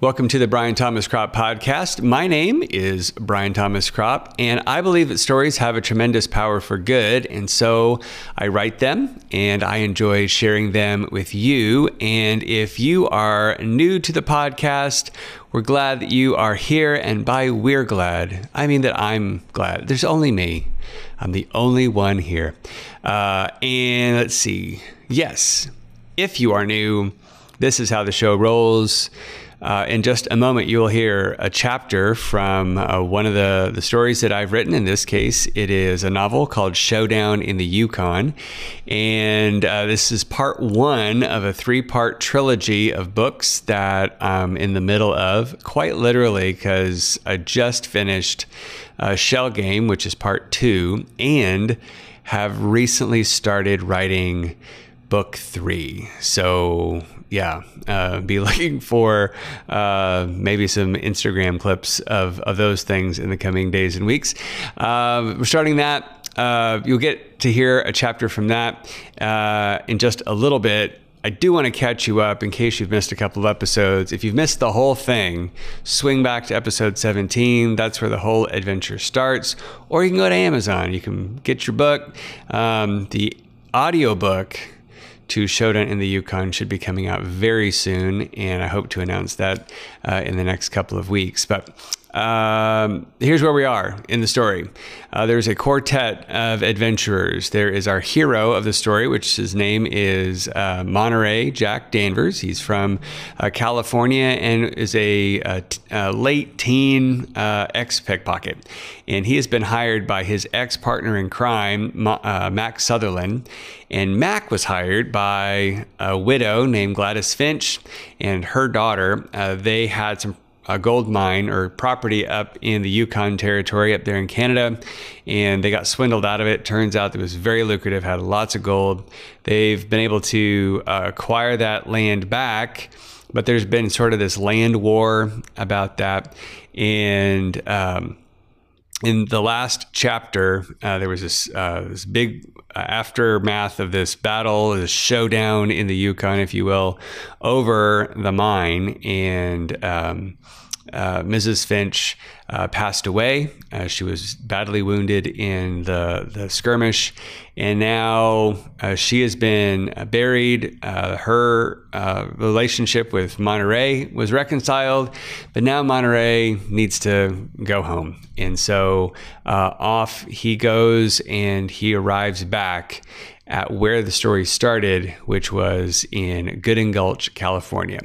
Welcome to the Brian Thomas Cropp Podcast. My name is Brian Thomas Cropp, and I believe that stories have a tremendous power for good. And so I write them and I enjoy sharing them with you. And if you are new to the podcast, we're glad that you are here. And by we're glad, I mean that I'm glad. There's only me, I'm the only one here. Uh, and let's see. Yes, if you are new, this is how the show rolls. Uh, in just a moment, you will hear a chapter from uh, one of the, the stories that I've written. In this case, it is a novel called Showdown in the Yukon. And uh, this is part one of a three part trilogy of books that I'm in the middle of, quite literally, because I just finished uh, Shell Game, which is part two, and have recently started writing book three. So yeah, uh, be looking for uh, maybe some Instagram clips of, of those things in the coming days and weeks. Uh, we're starting that. Uh, you'll get to hear a chapter from that uh, in just a little bit. I do want to catch you up in case you've missed a couple of episodes. If you've missed the whole thing, swing back to episode 17. That's where the whole adventure starts. Or you can go to Amazon. You can get your book. Um, the audiobook to Showdown in the Yukon should be coming out very soon, and I hope to announce that uh, in the next couple of weeks. But um, here's where we are in the story. Uh, there's a quartet of adventurers. There is our hero of the story, which his name is uh, Monterey Jack Danvers. He's from uh, California and is a, a, t- a late teen uh, ex pickpocket. And he has been hired by his ex partner in crime, Ma- uh, Mac Sutherland. And Mac was hired by a widow named Gladys Finch and her daughter. Uh, they had some a gold mine or property up in the Yukon Territory up there in Canada, and they got swindled out of it. Turns out it was very lucrative, had lots of gold. They've been able to uh, acquire that land back, but there's been sort of this land war about that, and um, in the last chapter, uh, there was this, uh, this big aftermath of this battle, this showdown in the Yukon, if you will, over the mine. And um, uh, Mrs. Finch uh, passed away. Uh, she was badly wounded in the, the skirmish, and now uh, she has been buried. Uh, her uh, relationship with Monterey was reconciled, but now Monterey needs to go home. And so off he goes and he arrives back at where the story started, which was in Gooden Gulch, California.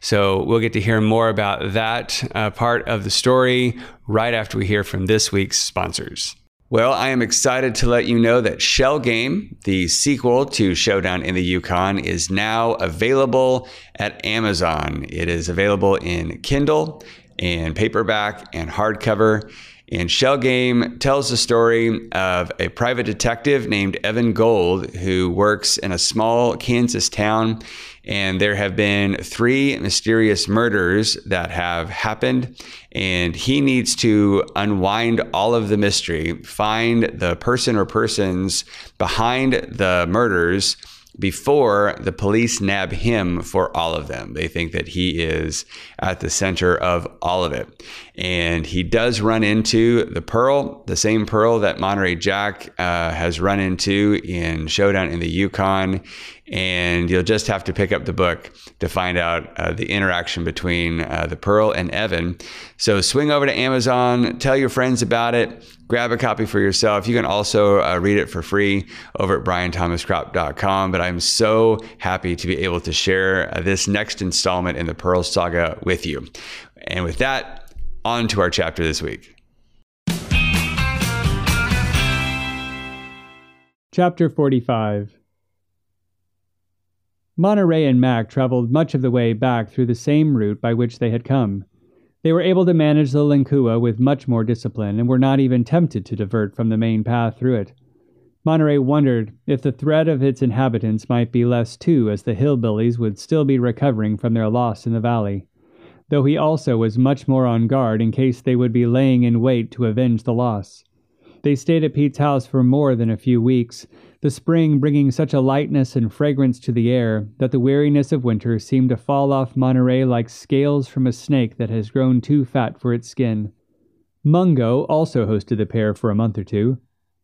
So we'll get to hear more about that uh, part of the story right after we hear from this week's sponsors. Well, I am excited to let you know that Shell Game, the sequel to Showdown in the Yukon, is now available at Amazon. It is available in Kindle and paperback and hardcover. And Shell Game tells the story of a private detective named Evan Gold who works in a small Kansas town. And there have been three mysterious murders that have happened. And he needs to unwind all of the mystery, find the person or persons behind the murders before the police nab him for all of them. They think that he is at the center of all of it. And he does run into the Pearl, the same Pearl that Monterey Jack uh, has run into in Showdown in the Yukon. And you'll just have to pick up the book to find out uh, the interaction between uh, the Pearl and Evan. So swing over to Amazon, tell your friends about it, grab a copy for yourself. You can also uh, read it for free over at brianthomascropp.com. But I'm so happy to be able to share uh, this next installment in the Pearl saga with you. And with that, on to our chapter this week. Chapter 45 Monterey and Mac traveled much of the way back through the same route by which they had come. They were able to manage the Linkua with much more discipline and were not even tempted to divert from the main path through it. Monterey wondered if the threat of its inhabitants might be less too, as the hillbillies would still be recovering from their loss in the valley, though he also was much more on guard in case they would be laying in wait to avenge the loss. They stayed at Pete's house for more than a few weeks, the spring bringing such a lightness and fragrance to the air that the weariness of winter seemed to fall off Monterey like scales from a snake that has grown too fat for its skin. Mungo also hosted the pair for a month or two.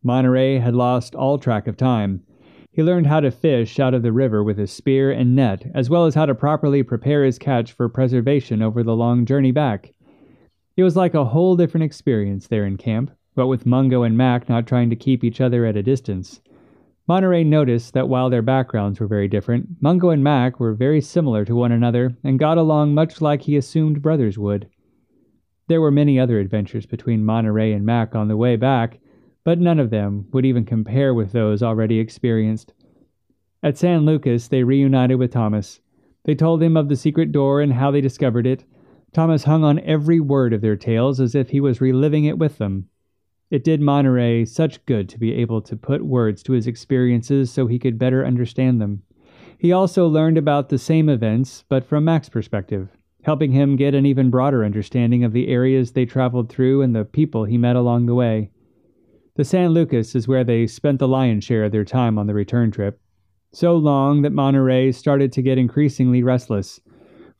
Monterey had lost all track of time. He learned how to fish out of the river with a spear and net, as well as how to properly prepare his catch for preservation over the long journey back. It was like a whole different experience there in camp, but with Mungo and Mac not trying to keep each other at a distance. Monterey noticed that while their backgrounds were very different, Mungo and Mac were very similar to one another and got along much like he assumed brothers would. There were many other adventures between Monterey and Mac on the way back, but none of them would even compare with those already experienced. At San Lucas, they reunited with Thomas. They told him of the secret door and how they discovered it. Thomas hung on every word of their tales as if he was reliving it with them. It did Monterey such good to be able to put words to his experiences so he could better understand them. He also learned about the same events, but from Mac's perspective, helping him get an even broader understanding of the areas they traveled through and the people he met along the way. The San Lucas is where they spent the lion's share of their time on the return trip. So long that Monterey started to get increasingly restless.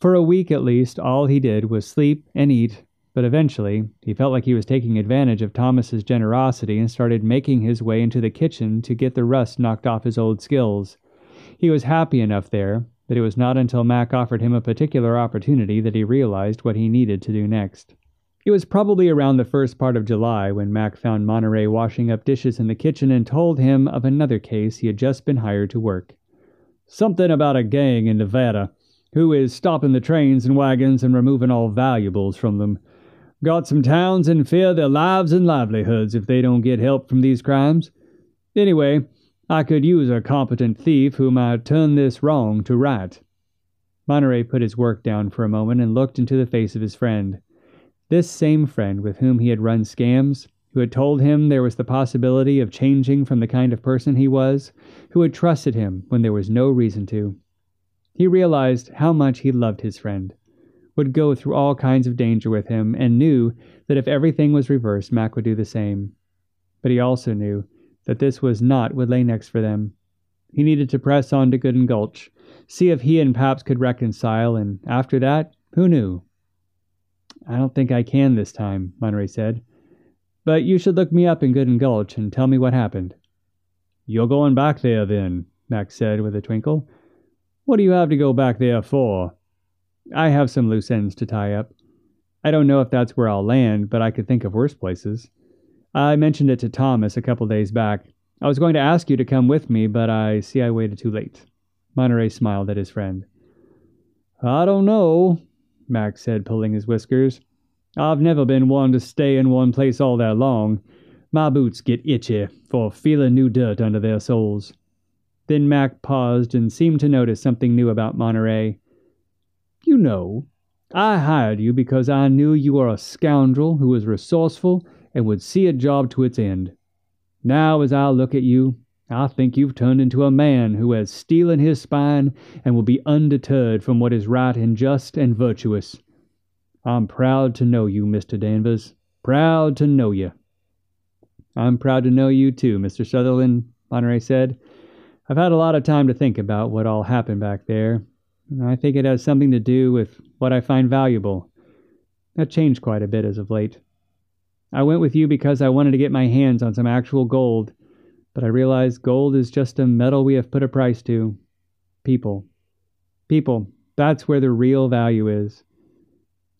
For a week at least, all he did was sleep and eat, but eventually he felt like he was taking advantage of Thomas's generosity and started making his way into the kitchen to get the rust knocked off his old skills. He was happy enough there, but it was not until Mac offered him a particular opportunity that he realized what he needed to do next. It was probably around the first part of July when Mac found Monterey washing up dishes in the kitchen and told him of another case he had just been hired to work. Something about a gang in Nevada who is stopping the trains and wagons and removing all valuables from them. Got some towns in fear their lives and livelihoods if they don't get help from these crimes. Anyway, I could use a competent thief who might turn this wrong to right. Monterey put his work down for a moment and looked into the face of his friend. This same friend with whom he had run scams, who had told him there was the possibility of changing from the kind of person he was, who had trusted him when there was no reason to. He realized how much he loved his friend, would go through all kinds of danger with him, and knew that if everything was reversed, Mac would do the same. But he also knew that this was not what lay next for them. He needed to press on to Gooden Gulch, see if he and Paps could reconcile, and after that, who knew? I don't think I can this time, Monterey said. But you should look me up in Gooden Gulch and tell me what happened. You're going back there, then, Max said with a twinkle. What do you have to go back there for? I have some loose ends to tie up. I don't know if that's where I'll land, but I could think of worse places. I mentioned it to Thomas a couple days back. I was going to ask you to come with me, but I see I waited too late. Monterey smiled at his friend. I don't know, Max said, pulling his whiskers. I've never been one to stay in one place all that long. My boots get itchy for feeling new dirt under their soles. Then Mac paused and seemed to notice something new about Monterey. You know, I hired you because I knew you were a scoundrel who was resourceful and would see a job to its end. Now, as I look at you, I think you've turned into a man who has steel in his spine and will be undeterred from what is right and just and virtuous. I'm proud to know you, Mr. Danvers. Proud to know you. I'm proud to know you too, Mr. Sutherland, Monterey said. I've had a lot of time to think about what all happened back there, I think it has something to do with what I find valuable. That changed quite a bit as of late. I went with you because I wanted to get my hands on some actual gold but I realize gold is just a metal we have put a price to. People. People. That's where the real value is.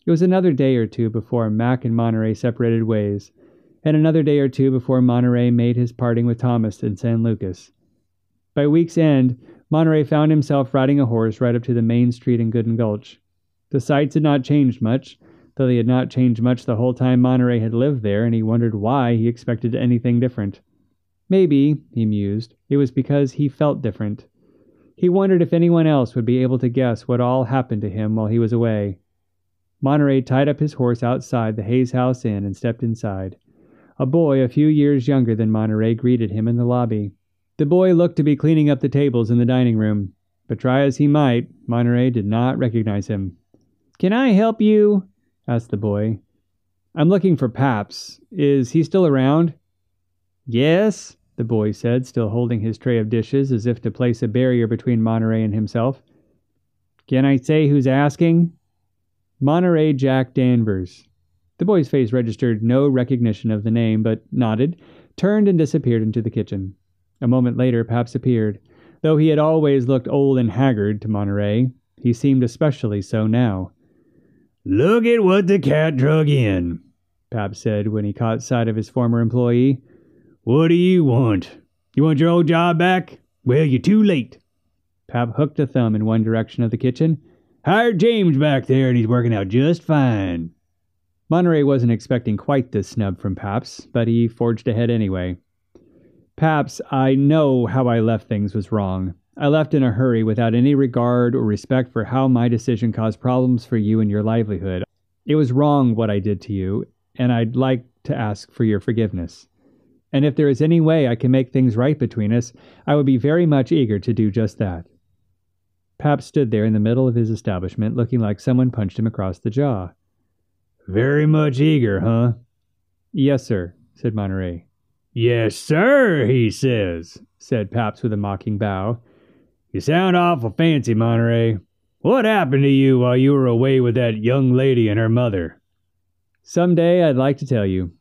It was another day or two before Mac and Monterey separated ways, and another day or two before Monterey made his parting with Thomas in San Lucas. By week's end, Monterey found himself riding a horse right up to the main street in Gooden Gulch. The sights had not changed much, though they had not changed much the whole time Monterey had lived there, and he wondered why he expected anything different. Maybe, he mused, it was because he felt different. He wondered if anyone else would be able to guess what all happened to him while he was away. Monterey tied up his horse outside the Hays House Inn and stepped inside. A boy a few years younger than Monterey greeted him in the lobby. The boy looked to be cleaning up the tables in the dining room, but try as he might, Monterey did not recognize him. Can I help you? asked the boy. I'm looking for Paps. Is he still around? Yes, the boy said, still holding his tray of dishes as if to place a barrier between Monterey and himself. Can I say who's asking? Monterey Jack Danvers. The boy's face registered no recognition of the name, but nodded, turned, and disappeared into the kitchen. A moment later, Paps appeared. Though he had always looked old and haggard to Monterey, he seemed especially so now. Look at what the cat drug in, Paps said when he caught sight of his former employee. What do you want? You want your old job back? Well, you're too late. Pap hooked a thumb in one direction of the kitchen. Hired James back there, and he's working out just fine. Monterey wasn't expecting quite this snub from Paps, but he forged ahead anyway. Paps, I know how I left things was wrong. I left in a hurry without any regard or respect for how my decision caused problems for you and your livelihood. It was wrong what I did to you, and I'd like to ask for your forgiveness. And if there is any way I can make things right between us, I would be very much eager to do just that. Pap stood there in the middle of his establishment, looking like someone punched him across the jaw. Very much eager, huh? Yes, sir, said Monterey. Yes, sir, he says, said Paps with a mocking bow. You sound awful fancy, Monterey. What happened to you while you were away with that young lady and her mother? Some day I'd like to tell you,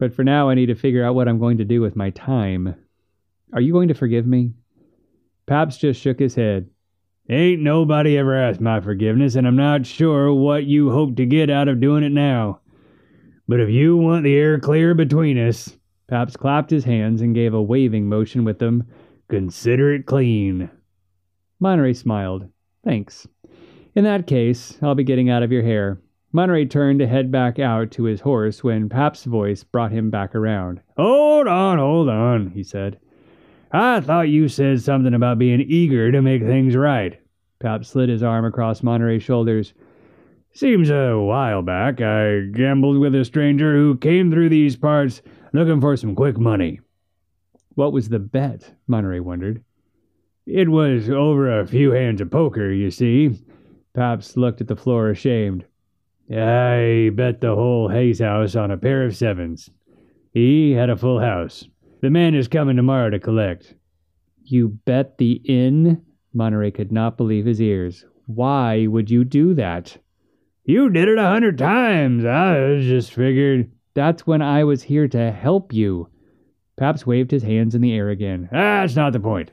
but for now I need to figure out what I'm going to do with my time. Are you going to forgive me? Paps just shook his head. Ain't nobody ever asked my forgiveness, and I'm not sure what you hope to get out of doing it now. But if you want the air clear between us, Paps clapped his hands and gave a waving motion with them, consider it clean. Monterey smiled. Thanks. In that case, I'll be getting out of your hair. Monterey turned to head back out to his horse when Pap's voice brought him back around. Hold on, hold on, he said. I thought you said something about being eager to make things right. Pap slid his arm across Monterey's shoulders. Seems a while back I gambled with a stranger who came through these parts looking for some quick money. What was the bet? Monterey wondered. It was over a few hands of poker, you see. Paps looked at the floor ashamed. I bet the whole Hays house on a pair of sevens. He had a full house. The man is coming tomorrow to collect. You bet the inn? Monterey could not believe his ears. Why would you do that? You did it a hundred times. I just figured. That's when I was here to help you. Paps waved his hands in the air again. That's not the point.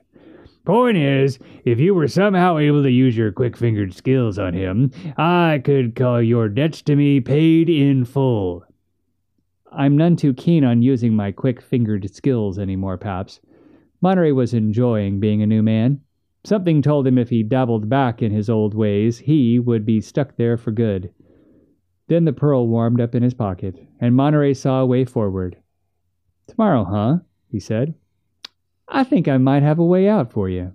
Point is, if you were somehow able to use your quick fingered skills on him, I could call your debts to me paid in full. I'm none too keen on using my quick fingered skills anymore, Paps. Monterey was enjoying being a new man. Something told him if he dabbled back in his old ways, he would be stuck there for good. Then the pearl warmed up in his pocket, and Monterey saw a way forward. Tomorrow, huh? he said. I think I might have a way out for you.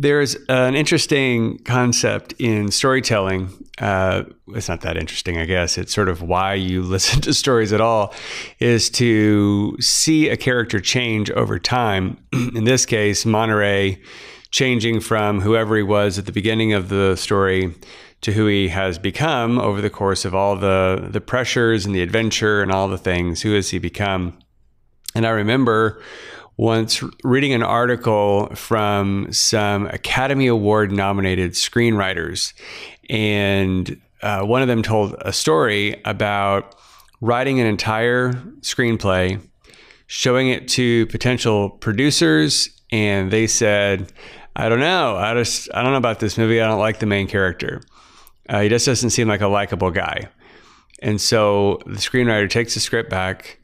There's an interesting concept in storytelling. Uh, it's not that interesting, I guess. It's sort of why you listen to stories at all, is to see a character change over time. in this case, Monterey changing from whoever he was at the beginning of the story to who he has become over the course of all the the pressures and the adventure and all the things. Who has he become? And I remember once reading an article from some Academy Award nominated screenwriters, and uh, one of them told a story about writing an entire screenplay, showing it to potential producers, and they said, "I don't know. I just I don't know about this movie. I don't like the main character." Uh, he just doesn't seem like a likable guy. And so the screenwriter takes the script back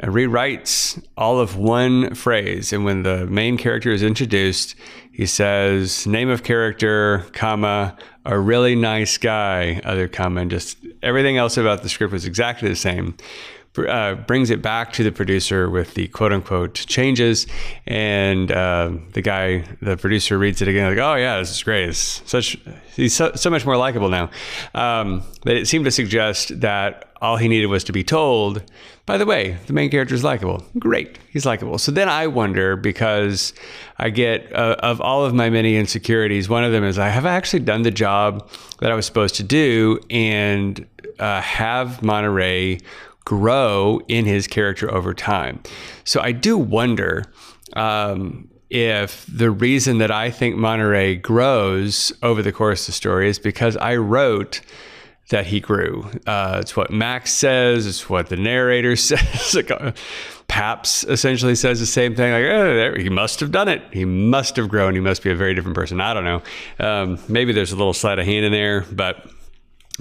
and rewrites all of one phrase. And when the main character is introduced, he says, name of character, comma, a really nice guy, other comma, and just everything else about the script was exactly the same. Uh, brings it back to the producer with the quote unquote changes, and uh, the guy, the producer, reads it again like, "Oh yeah, this is great. It's such he's so, so much more likable now." Um, but it seemed to suggest that all he needed was to be told, by the way, the main character is likable. Great, he's likable. So then I wonder because I get uh, of all of my many insecurities, one of them is I have actually done the job that I was supposed to do and uh, have Monterey grow in his character over time. So I do wonder um, if the reason that I think Monterey grows over the course of the story is because I wrote that he grew. Uh, it's what Max says. It's what the narrator says. Uh, Paps essentially says the same thing. Like, oh, he must have done it. He must have grown. He must be a very different person. I don't know. Um, maybe there's a little sleight of hand in there, but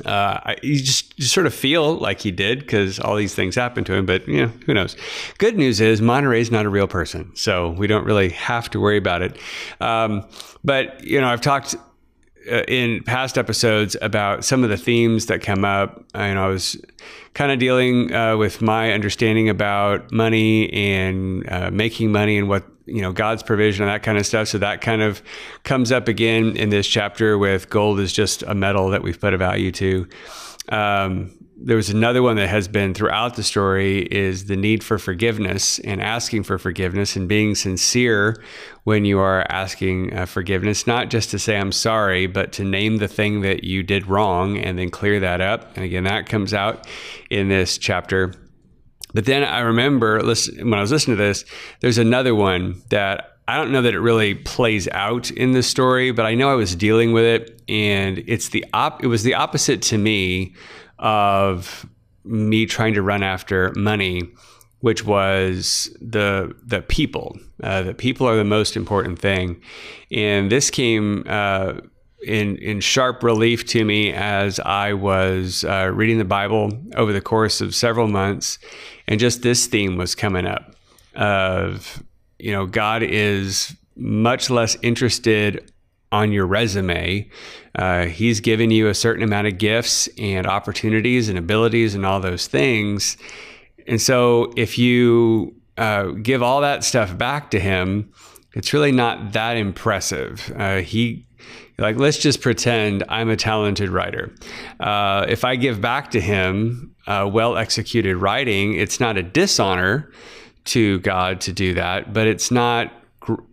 uh, I, you just sort of feel like he did because all these things happened to him. But you know, who knows? Good news is Monterey's not a real person, so we don't really have to worry about it. Um, but you know, I've talked uh, in past episodes about some of the themes that come up. And I was kind of dealing uh, with my understanding about money and uh, making money and what you know God's provision and that kind of stuff. So that kind of comes up again in this chapter with gold is just a metal that we've put a value to. Um, there was another one that has been throughout the story is the need for forgiveness and asking for forgiveness and being sincere when you are asking uh, forgiveness not just to say i'm sorry but to name the thing that you did wrong and then clear that up and again that comes out in this chapter but then i remember listen, when i was listening to this there's another one that I don't know that it really plays out in the story, but I know I was dealing with it, and it's the op- It was the opposite to me of me trying to run after money, which was the the people. Uh, the people are the most important thing, and this came uh, in in sharp relief to me as I was uh, reading the Bible over the course of several months, and just this theme was coming up of you know God is much less interested on your resume. Uh, he's given you a certain amount of gifts and opportunities and abilities and all those things. And so if you uh, give all that stuff back to him, it's really not that impressive. Uh, he, like, let's just pretend I'm a talented writer. Uh, if I give back to him uh, well executed writing, it's not a dishonor to God to do that, but it's not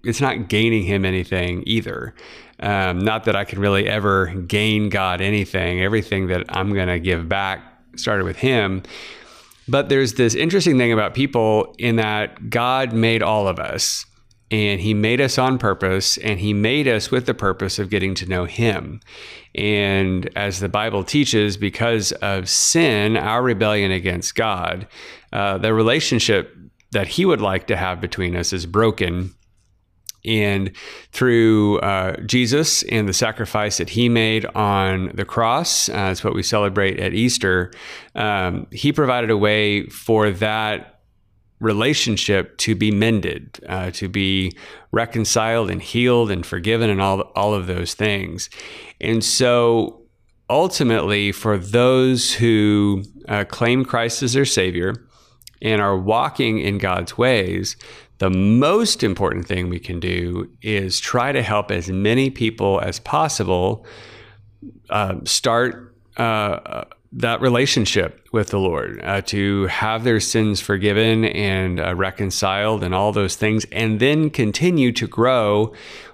it's not gaining him anything either. Um, not that I can really ever gain God anything. Everything that I'm going to give back started with Him. But there's this interesting thing about people in that God made all of us and He made us on purpose and He made us with the purpose of getting to know Him. And as the Bible teaches, because of sin, our rebellion against God, uh, the relationship that He would like to have between us is broken and through uh, Jesus and the sacrifice that he made on the cross, uh, that's what we celebrate at Easter, um, he provided a way for that relationship to be mended, uh, to be reconciled and healed and forgiven, and all, all of those things. And so ultimately, for those who uh, claim Christ as their Savior, and are walking in God's ways, the most important thing we can do is try to help as many people as possible uh, start uh, that relationship with the Lord, uh, to have their sins forgiven and uh, reconciled, and all those things, and then continue to grow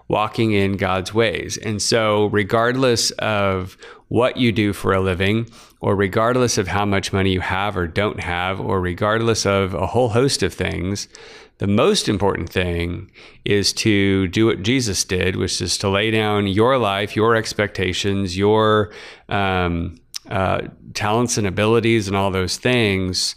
walking in God's ways. And so, regardless of what you do for a living, or regardless of how much money you have or don't have, or regardless of a whole host of things, the most important thing is to do what Jesus did, which is to lay down your life, your expectations, your um, uh, talents and abilities, and all those things,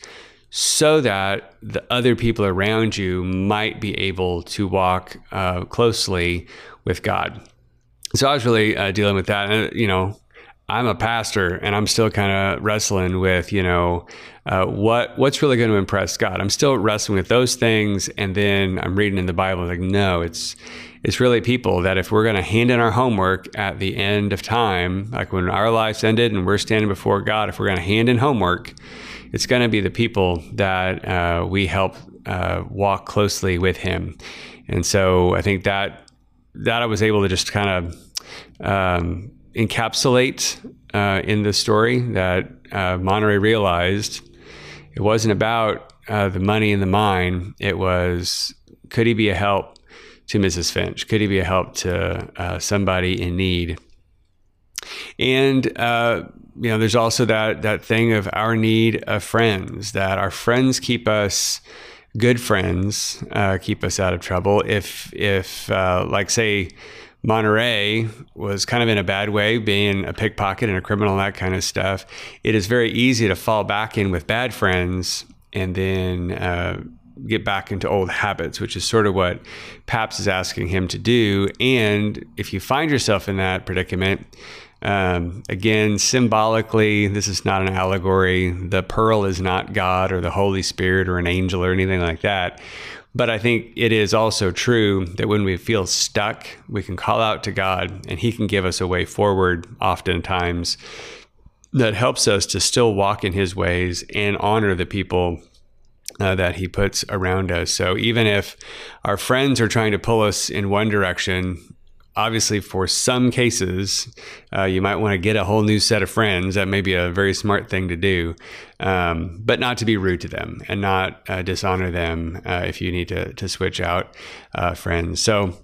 so that the other people around you might be able to walk uh, closely with God. So I was really uh, dealing with that, and you know, I'm a pastor and I'm still kind of wrestling with, you know, uh, what what's really going to impress God. I'm still wrestling with those things, and then I'm reading in the Bible like, no, it's it's really people that if we're going to hand in our homework at the end of time, like when our lives ended and we're standing before God, if we're going to hand in homework, it's going to be the people that uh, we help uh, walk closely with Him. And so I think that that I was able to just kind of um, encapsulate uh, in the story that uh, Monterey realized it wasn't about uh, the money in the mine. It was could he be a help to Mrs. Finch? Could he be a help to uh, somebody in need? And uh, you know, there's also that that thing of our need of friends. That our friends keep us good friends, uh, keep us out of trouble. If if like say. Monterey was kind of in a bad way, being a pickpocket and a criminal, and that kind of stuff. It is very easy to fall back in with bad friends and then uh, get back into old habits, which is sort of what Paps is asking him to do. And if you find yourself in that predicament, um, again, symbolically, this is not an allegory. The pearl is not God or the Holy Spirit or an angel or anything like that. But I think it is also true that when we feel stuck, we can call out to God and He can give us a way forward, oftentimes, that helps us to still walk in His ways and honor the people uh, that he puts around us. So even if our friends are trying to pull us in one direction, obviously for some cases, uh, you might want to get a whole new set of friends. That may be a very smart thing to do, um, but not to be rude to them and not uh, dishonor them uh, if you need to, to switch out uh, friends. So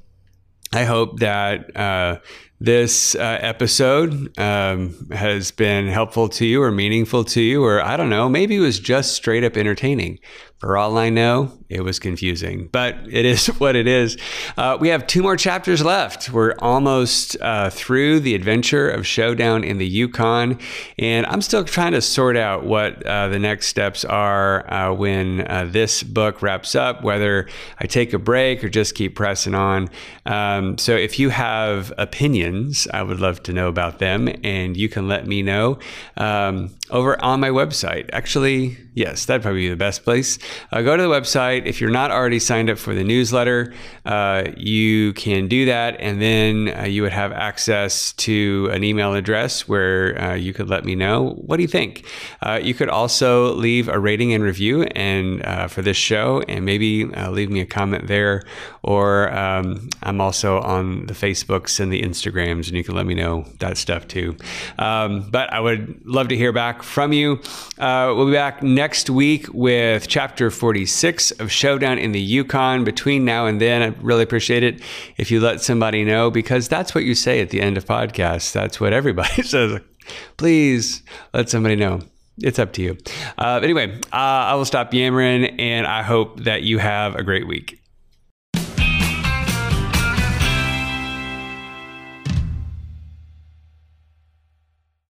I hope that uh, this uh, episode um, has been helpful to you or meaningful to you, or I don't know, maybe it was just straight up entertaining. For all I know, it was confusing, but it is what it is. Uh, we have two more chapters left. We're almost uh, through the adventure of Showdown in the Yukon, and I'm still trying to sort out what uh, the next steps are uh, when uh, this book wraps up, whether I take a break or just keep pressing on. Um, so if you have opinions, I would love to know about them, and you can let me know um, over on my website. Actually, yes, that'd probably be the best place. Uh, go to the website. If you're not already signed up for the newsletter, uh, you can do that, and then uh, you would have access to an email address where uh, you could let me know what do you think. Uh, you could also leave a rating and review, and uh, for this show, and maybe leave me a comment there. Or um, I'm also on the Facebooks and the Instagrams, and you can let me know that stuff too. Um, but I would love to hear back from you. we'll be back next week with chapter 46 of Showdown in the Yukon. Between now and then, I really appreciate it if you let somebody know because that's what you say at the end of podcasts. That's what everybody says. Please let somebody know. It's up to you. Uh, anyway, uh, I will stop yammering and I hope that you have a great week.